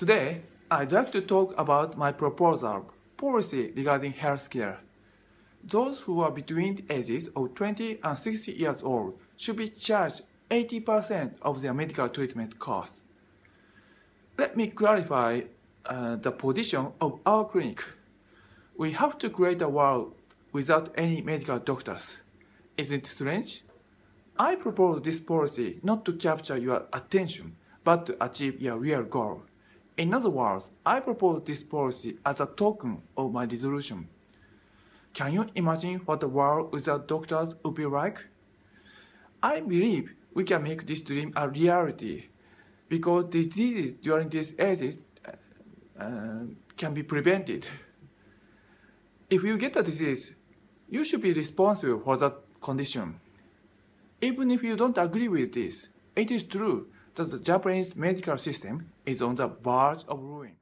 Today, I'd like to talk about my proposal, policy regarding healthcare. Those who are between the ages of 20 and 60 years old should be charged 80% of their medical treatment costs. Let me clarify uh, the position of our clinic. We have to create a world without any medical doctors. Isn't it strange? I propose this policy not to capture your attention, but to achieve your real goal. In other words, I propose this policy as a token of my resolution. Can you imagine what the world without doctors would be like? I believe we can make this dream a reality because diseases during these ages uh, uh, can be prevented. If you get a disease, you should be responsible for that condition. Even if you don't agree with this, it is true that the Japanese medical system is on the verge of ruin.